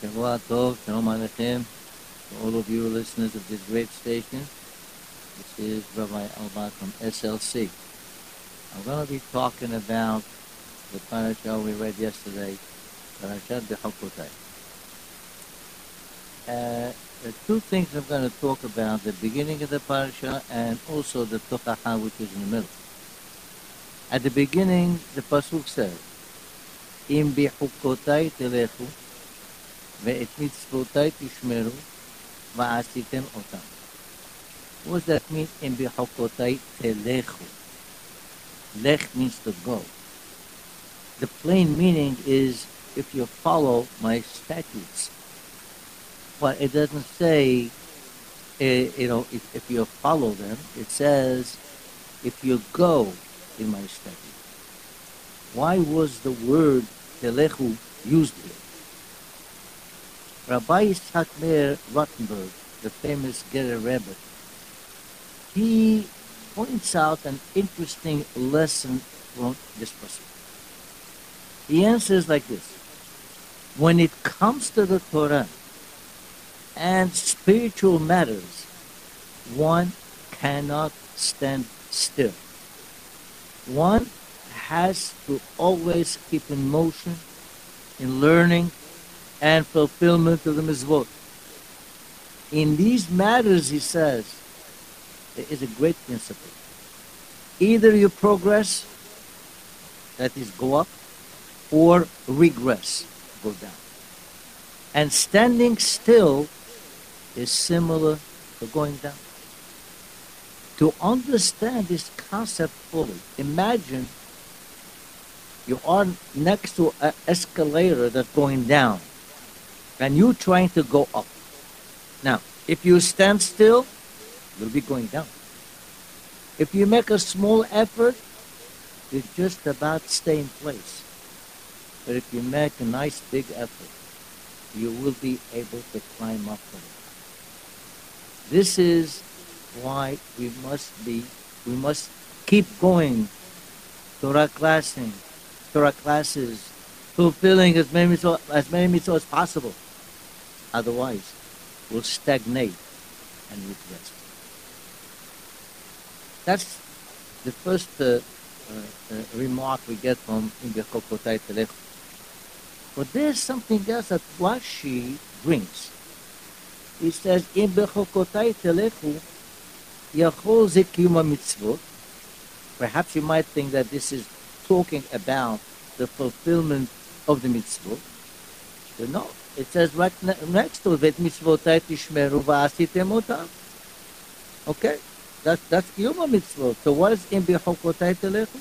Tov, Shalom Aleichem, to all of you listeners of this great station. This is Rabbi Albat from SLC. I'm going to be talking about the parasha we read yesterday, Parashat Bechokotai. Uh, the two things I'm going to talk about, the beginning of the parasha and also the Tochacha, which is in the middle. At the beginning, the Pasuk says, Im bichukotai telechu, ואת מצוותיי תשמרו ועשיתם אותם. What does that mean? In בחוקותיי תלכו. Lech means to go. The plain meaning is if you follow my statutes. But it doesn't say, uh, you know, if, if you follow them. It says, if you go in my statutes. Why was the word telechu used here? Rabbi Yitzhak Meir Rottenberg, the famous Gerer Rebbe, he points out an interesting lesson from this person. He answers like this. When it comes to the Torah and spiritual matters, one cannot stand still. One has to always keep in motion, in learning, and fulfillment of the mitzvot. In these matters, he says, there is a great principle. Either you progress, that is, go up, or regress, go down. And standing still is similar to going down. To understand this concept fully, imagine you are next to an escalator that's going down and you're trying to go up. Now, if you stand still, you'll be going down. If you make a small effort, you just about stay in place. But if you make a nice big effort, you will be able to climb up from it. This is why we must be, we must keep going. Torah classing, Torah classes, fulfilling as many mitzvot, as many mitzvot as possible. Otherwise, we'll stagnate and regress. That's the first uh, uh, uh, remark we get from Im Bechokotai Telechu. But there's something else that Rashi brings. He says, "In bechokotai telechu, yachol zekiyuma mitzvot." Perhaps you might think that this is talking about the fulfillment of the mitzvot. But no, it says right ne- next to it, mitzvotai tishmeru va'asitem otam. Okay, that's that's kiyum mitzvot. So what is in bechokotai telechu?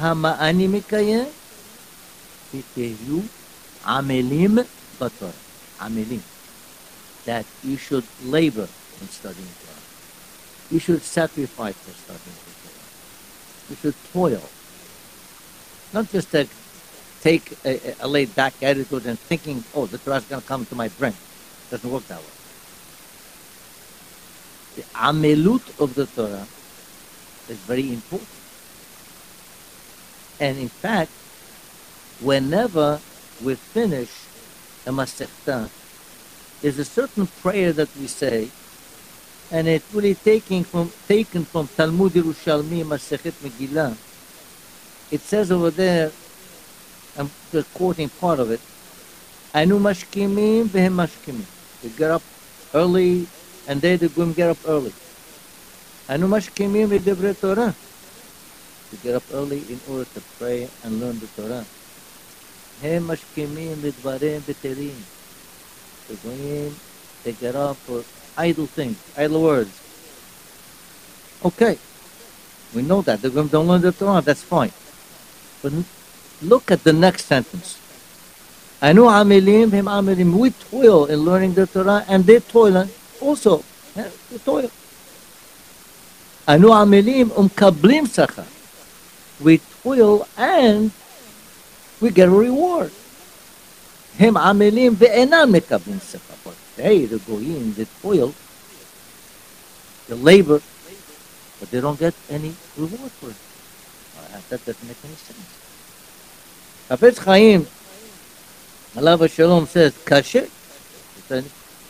Hama'ani mikayem תהיו עמלים בתורה. עמלים. That you should labor in studying Torah. You should sacrifice for studying the Torah. You should toil. Not just to take a, a laid back attitude and thinking, oh, the Torah is going to come to my brain. It doesn't work that way. The amelut of the Torah is very important. And in fact, whenever we finish a Masechta, there's a certain prayer that we say, and it's really taken from taken from Talmud Yerushalmi Masechet Megillah. It says over there, I'm just quoting part of it. Anu. They get up early, and they, the women get up early. Anu mashkimim v'devrei Torah. They get up early in order to pray and learn the Torah. Hem mashkimim v'dvarim v'telim. The women, they get up for idle things, idle words. Okay, we know that. The women don't learn the Torah, that's fine. But Look at the next sentence. Anu amilim him amilim. We toil in learning the Torah, and they toil also. Eh, they toil. Anu amilim umkablim sacha. We toil and we get a reward. Him amilim ve'enam mekablim sacha. But they, the goyim, they toil, they labor, but they don't get any reward for it. That doesn't make any sense. Hafetz Chaim Allah Shalom says, kasher.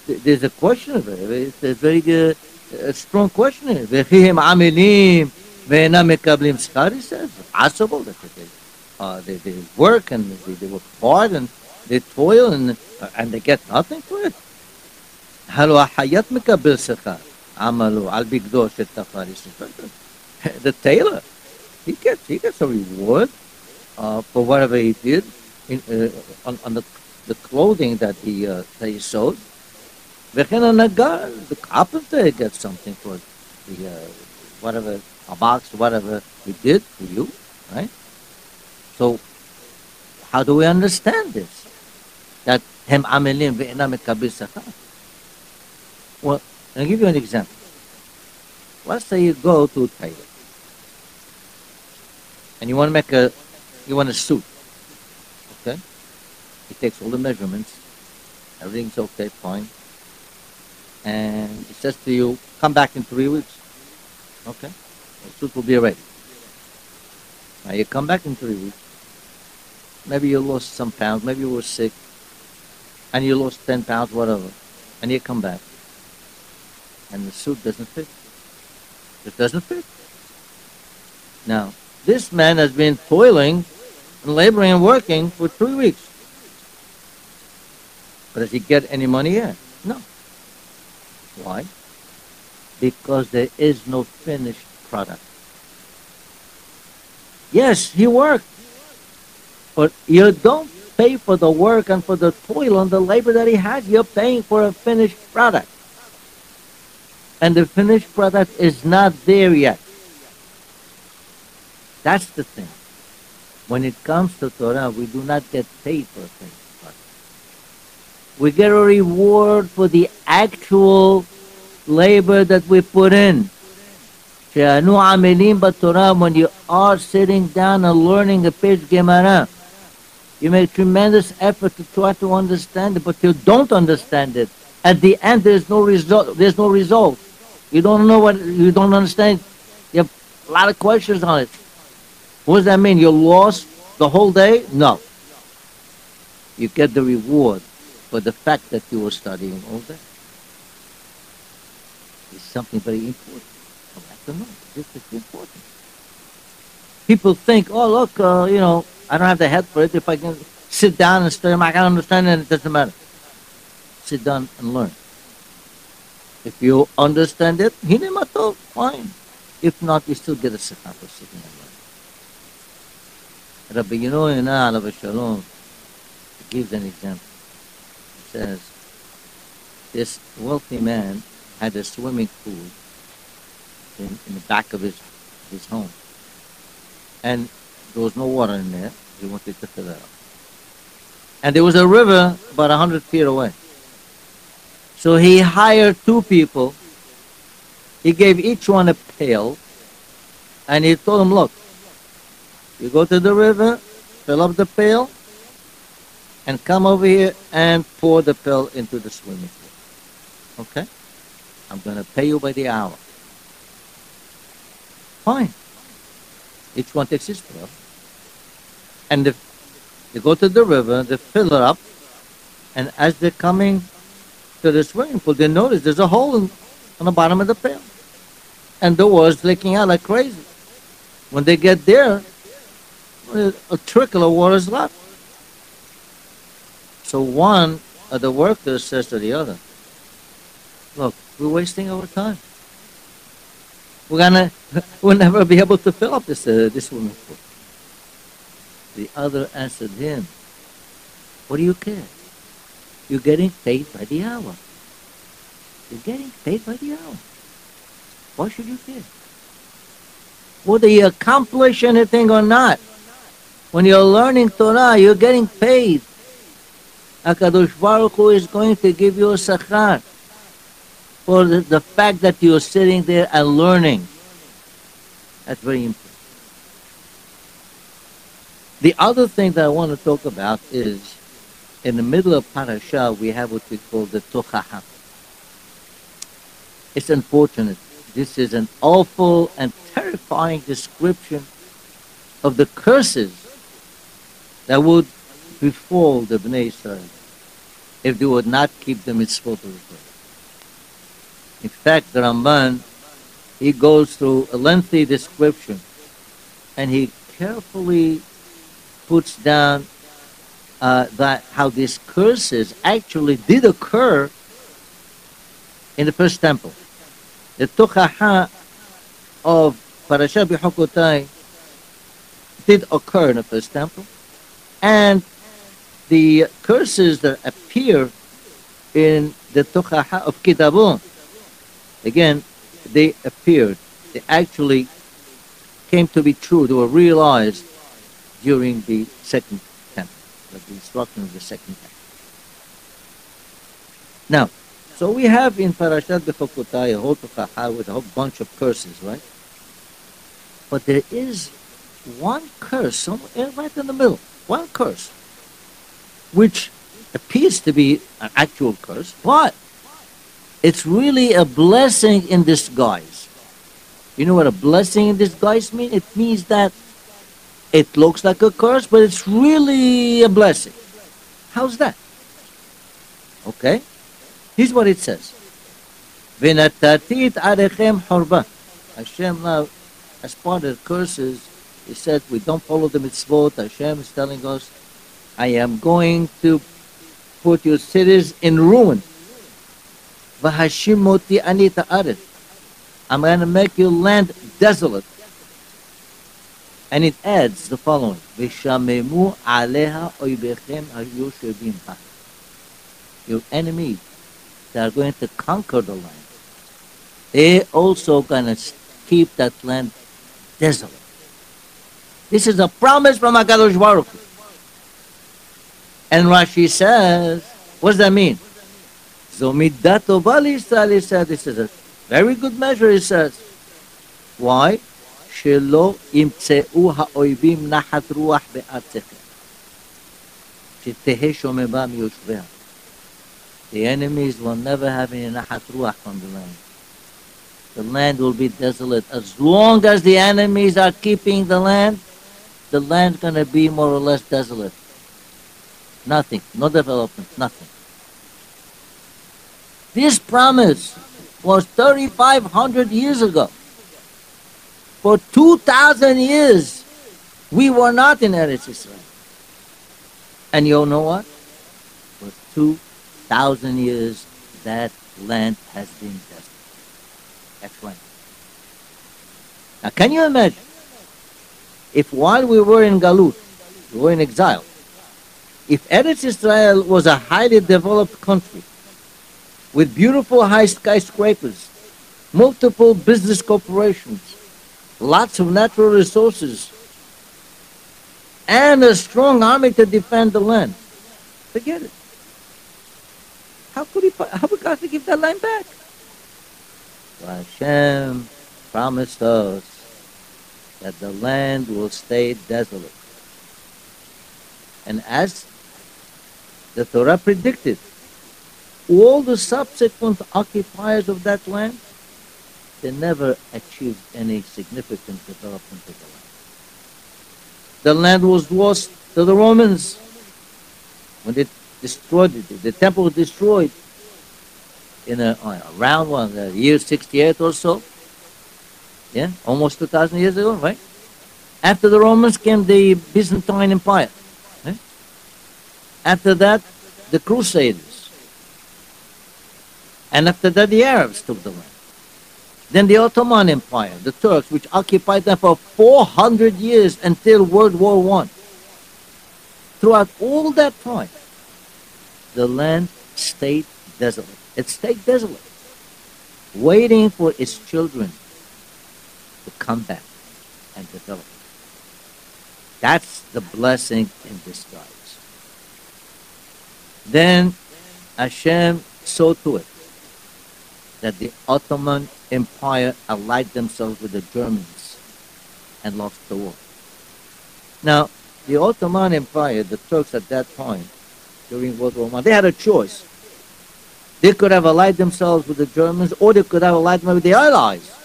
There's a question of it. It's a very uh, a strong question. וכי הם עמלים ואינם מקבלים שכר, he says. possible that they, uh, they, they work and they, they work hard and they toil and, uh, and they get nothing for it. הלא החייט מקבל שכר, עמלו על בגדו של תפר The tailor, he gets, he gets a reward Uh, for whatever he did in, uh, on, on the, the clothing that he, uh, that he sold. The carpenter gets something for the, uh, whatever, a box, whatever he did for you, right? So, how do we understand this? That hem amelim ve'enam kabir Well, I'll give you an example. Let's say you go to Thailand and you want to make a you want a suit, okay? He takes all the measurements, everything's okay, fine and he says to you, come back in three weeks. Okay, the suit will be ready. Now you come back in three weeks. Maybe you lost some pounds, maybe you were sick, and you lost 10 pounds, whatever, and you come back, and the suit doesn't fit. It doesn't fit. Now, this man has been toiling laboring and working for three weeks. But does he get any money yet? No. Why? Because there is no finished product. Yes, he worked, but you don't pay for the work and for the toil and the labor that he had. You're paying for a finished product. And the finished product is not there yet. That's the thing. When it comes to Torah, we do not get paid for finished we get a reward for the actual labor that we put in. When you are sitting down and learning a page Gemara, you make tremendous effort to try to understand it, but you don't understand it. At the end, there's no result. There's no result. You don't know what you don't understand. You have a lot of questions on it. What does that mean? You lost the whole day? No. You get the reward for the fact that you were studying all day. It's something very important. I have to know. This is important. People think, oh, look, uh, you know, I don't have the head for it. If I can sit down and study, I can understand it, it doesn't matter. Sit down and learn. If you understand it, hinemato, fine. If not, you still get a for sitting Rabbi Yonah, Shalom, gives an example He says this wealthy man had a swimming pool in, in the back of his, his home. And there was no water in there. He wanted to fill it up. And there was a river about a hundred feet away. So he hired two people. He gave each one a pail. And he told them, look, you go to the river, fill up the pail, and come over here and pour the pail into the swimming pool. Okay? I'm going to pay you by the hour. Fine. Each one takes his pail. And the, they go to the river, they fill it up, and as they're coming to the swimming pool, they notice there's a hole in, on the bottom of the pail. And the water's leaking out like crazy. When they get there, a trickle of water is left. So one of the workers says to the other, look, we're wasting our time. We're gonna, we'll never be able to fill up this, uh, this swimming pool. The other answered him, what do you care? You're getting paid by the hour. You're getting paid by the hour. Why should you care? Whether you accomplish anything or not, when you're learning Torah, you're getting paid. HaKadosh Baruch Hu is going to give you a sachar for the, the fact that you're sitting there and learning. That's very important. The other thing that I want to talk about is in the middle of parasha we have what we call the tochaha. It's unfortunate. This is an awful and terrifying description of the curses that would befall the Bnei Israel if they would not keep the mitzvot of Torah. In fact, the Ramban, he goes through a lengthy description and he carefully puts down uh, that how these curses actually did occur in the first temple. The Tuchaha of Parashat Bechukotai did occur in the first temple, and the curses that appear in the Tuchaha of Ki Tavo, again, they appeared. They actually came to be true. They were realized during the second temple, the destruction of the second temple. Now, so we have in Parashat Bechukotai a whole Tuchaha with a whole bunch of curses, right? But there is one curse somewhere right in the middle, one curse, which appears to be an actual curse, but it's really a blessing in disguise. You know what a blessing in disguise means? It means that it looks like a curse, but it's really a blessing. How's that? Okay? Here's what it says. Hashem now, as part of curses, he said, we don't follow the mitzvot. Hashem is telling us, I am going to put your cities in ruin. V'hashimoti anita aret. I'm going to make your land desolate. And it adds the following: V'shamemu aleha oibechem hayoshevim ha. Your enemies that are going to conquer the land, they also going to keep that land desolate. This is a promise from HaKadosh Baruch And Rashi says, what does that mean? Zomidat He said, this is a very good measure, he says. Why? שלא ימצאו האויבים נחת רוח בארצכם, שתהא שוממה מיושביה. The enemies will never have any נחת ruach from the land. The land will be desolate. As long as the enemies are keeping the land, the land's going to be more or less desolate. Nothing, no development, nothing. This promise was 3,500 years ago. For 2,000 years, we were not in Eretz Israel. And you know what? For 2,000 years, that land has been desolate. That's right. Now, can you imagine if while we were in Galut, we were in exile, if Eretz Israel was a highly developed country with beautiful high skyscrapers, multiple business corporations, lots of natural resources, and a strong army to defend the land. Forget it. How could he? How would God give that land back? Well, Hashem promised us that the land will stay desolate. And as the Torah predicted, all the subsequent occupiers of that land they never achieved any significant development of the land. The land was lost to the Romans when they destroyed it. The temple was destroyed in a, around one, the year 68 or so. Yeah, almost 2,000 years ago, right? After the Romans came the Byzantine Empire. Right? After that, the Crusaders. And after that, the Arabs took the land. Then the Ottoman Empire, the Turks, which occupied them for 400 years until World War I. Throughout all that time, the land stayed desolate. It stayed desolate, waiting for its children to come back and develop. That's the blessing in disguise. Then Hashem saw to it that the Ottoman Empire allied themselves with the Germans and lost the war. Now, the Ottoman Empire, the Turks at that time, during World War I, they had a choice. They could have allied themselves with the Germans, or they could have allied them with the Allies.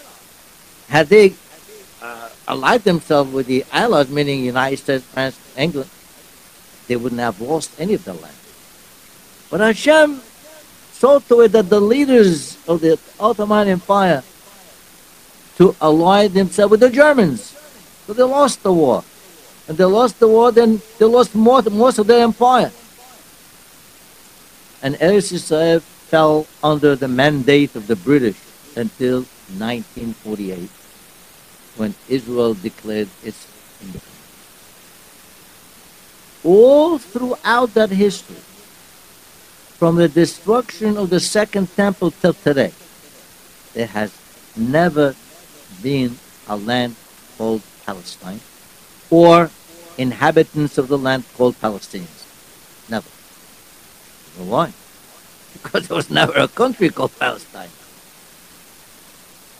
Had they uh, allied themselves with the Allies, meaning United States, France, England, they wouldn't have lost any of their land. But Hashem saw to it that the leaders of the Ottoman Empire to ally themselves with the Germans. So they lost the war. And they lost the war, then they lost most, most of their empire. And Eretz Israel fell under the mandate of the British until 1948, when Israel declared its independence. All throughout that history, from the destruction of the Second Temple till today, there has never been a land called Palestine or inhabitants of the land called Palestinians. Never. Why? Because there was never a country called Palestine.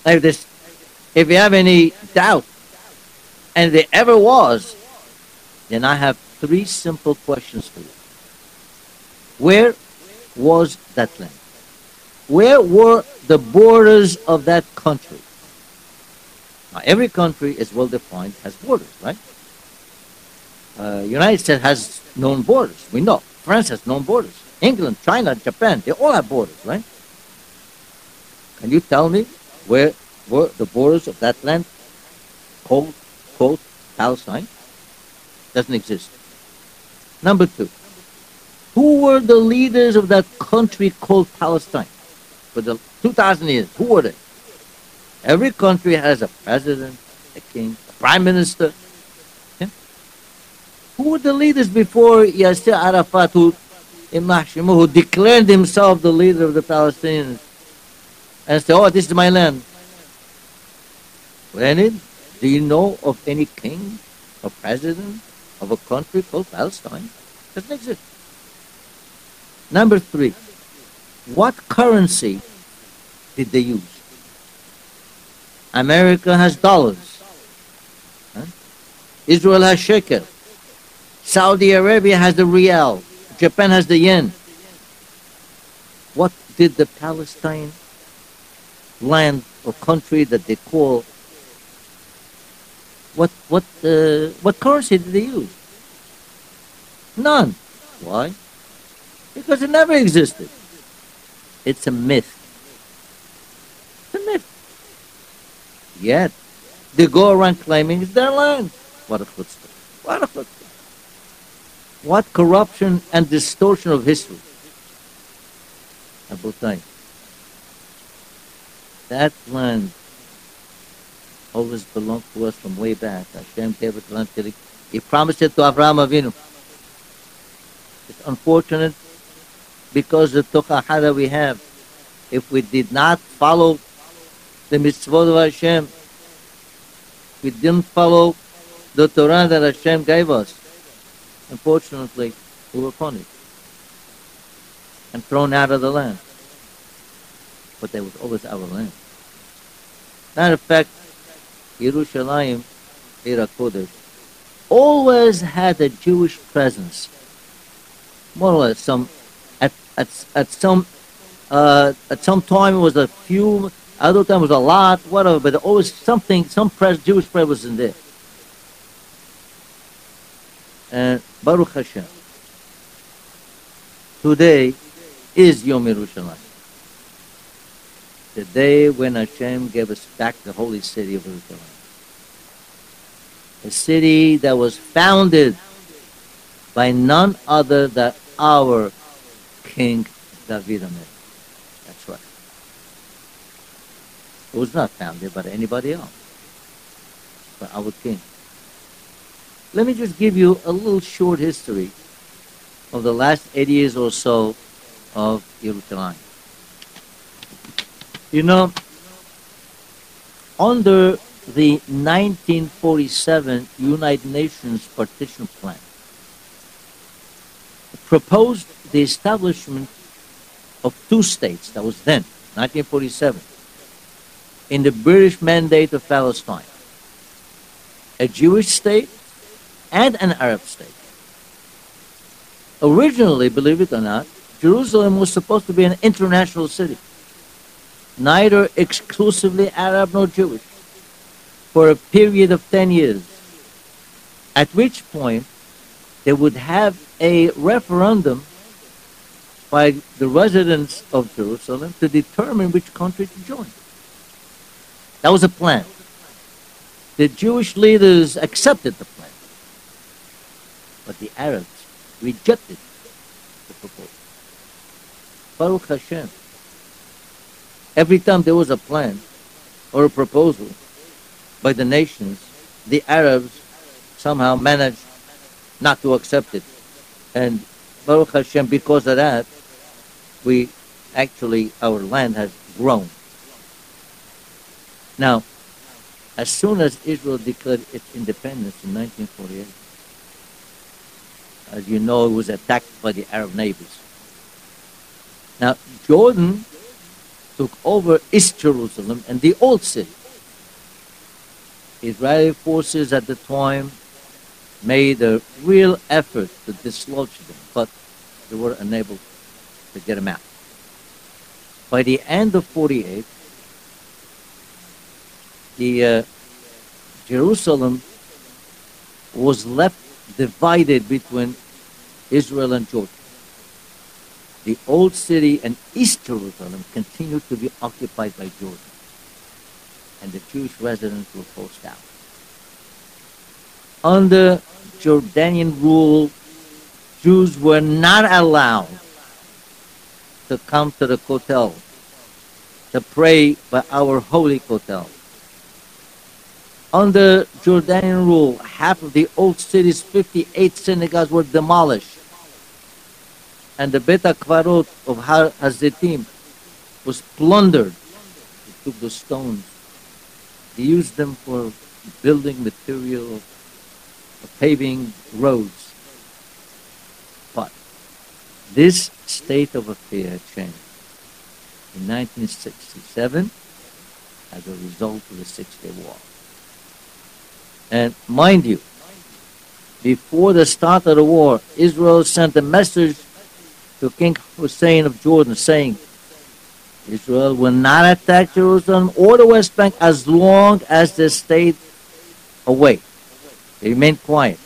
If, this, if you have any doubt, and there ever was, then I have three simple questions for you. Where was that land? Where were the borders of that country? Now, every country is well defined, has borders, right? Uh, United States has known borders. We know. France has known borders. England, China, Japan, they all have borders, right? Can you tell me where the borders of that land called, quote, Palestine? Doesn't exist. Number two, who were the leaders of that country called Palestine for the 2,000 years? Who were they? Every country has a president, a king, a prime minister. Who were the leaders before Yasser Arafat, who, who declared himself the leader of the Palestinians and said, oh, this is my land? Lenin, do you know of any king or president of a country called Palestine? Doesn't exist. Number three, what currency did they use? America has dollars. Huh? Israel has shekel. Saudi Arabia has the rial. Japan has the yen. What did the Palestine land or country that they call what what uh, what currency did they use? None. Why? Because it never existed. It's a myth. It's a myth. Yet they go around claiming it's their land. What a chutzpah. What a chutzpah. What corruption and distortion of history. Abutai. That land always belonged to us from way back. Hashem gave it to us. He promised it to Avraham Avinu. It's unfortunate because the Tochahara we have, if we did not follow the mitzvot of Hashem, we didn't follow the Torah that Hashem gave us, unfortunately, we were punished and thrown out of the land. But there was always our land. Matter of fact, Yerushalayim, Ir Kodesh, always had a Jewish presence. More or less, some at at, at some uh, at some time it was a few, other time it was a lot, whatever. But always something, some pres, Jewish presence in there. And Baruch Hashem, today is Yom Yerushalayim the day when Hashem gave us back the holy city of Jerusalem. A city that was founded by none other than our King David. That's right. It was not founded by anybody else, but our King. Let me just give you a little short history of the last 80 years or so of Jerusalem. You know, under the 1947 United Nations partition plan, proposed the establishment of two states, that was then, 1947, in the British Mandate of Palestine. A Jewish state and an Arab state. Originally, believe it or not, Jerusalem was supposed to be an international city neither exclusively Arab nor Jewish, for a period of 10 years, at which point they would have a referendum by the residents of Jerusalem to determine which country to join. That was a plan. The Jewish leaders accepted the plan, but the Arabs rejected the proposal. Baruch Hashem. Every time there was a plan or a proposal by the nations, the Arabs somehow managed not to accept it. And Baruch Hashem, because of that, we actually, our land has grown. Now, as soon as Israel declared its independence in 1948, as you know, it was attacked by the Arab neighbors. Now, Jordan took over East Jerusalem and the Old City. Israeli forces at the time made a real effort to dislodge them, but they were unable to get them out. By the end of 48, the uh, Jerusalem was left divided between Israel and Jordan. The old city and East Jerusalem continued to be occupied by Jordan, and the Jewish residents were forced out. Under Jordanian rule, Jews were not allowed to come to the Kotel to pray by our holy Kotel. Under Jordanian rule, half of the old city's 58 synagogues were demolished. And the Bet HaKvarot of Har Hazetim was plundered. They took the stones. They used them for building material, for paving roads. But this state of affairs changed in 1967 as a result of the Six Day War. And mind you, before the start of the war, Israel sent a message to King Hussein of Jordan saying, Israel will not attack Jerusalem or the West Bank as long as they stayed away. They remained quiet.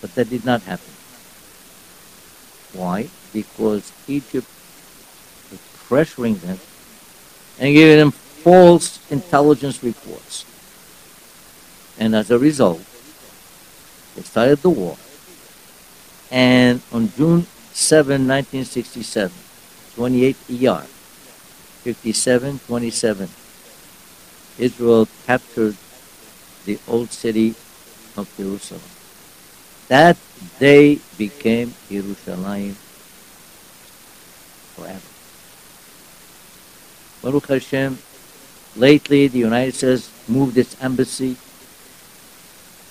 But that did not happen. Why? Because Egypt was pressuring them and giving them false intelligence reports. And as a result, they started the war. And on June 7, 1967, 28 ER, 57-27, Israel captured the old city of Jerusalem. That day became Jerusalem forever. Baruch Hashem, lately the United States moved its embassy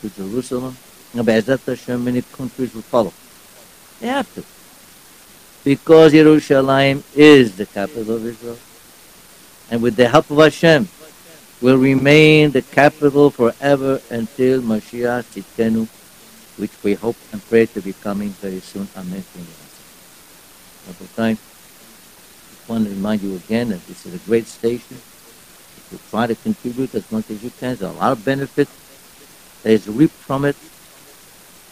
to Jerusalem. And Be'ezat Hashem, many countries will follow. They have to. Because Jerusalem is the capital of Israel. And with the help of Hashem, will remain the capital forever until Mashiach Tzidkenu, which we hope and pray to be coming very soon. Amen. Time. I want to remind you again that this is a great station. You try to contribute as much as you can. There's a lot of benefit is reaped from it.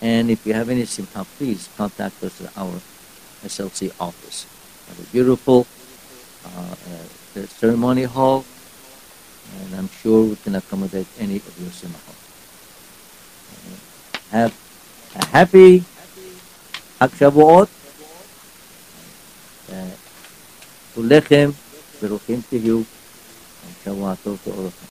And if you have any simha, please contact us at our SLC office. And a beautiful uh, the ceremony hall, and I'm sure we can accommodate any of your Semakhot. Uh, have a happy Hak Shavuot. Uh, Ulechem, Beruchim to you, and Shavuot to all of you.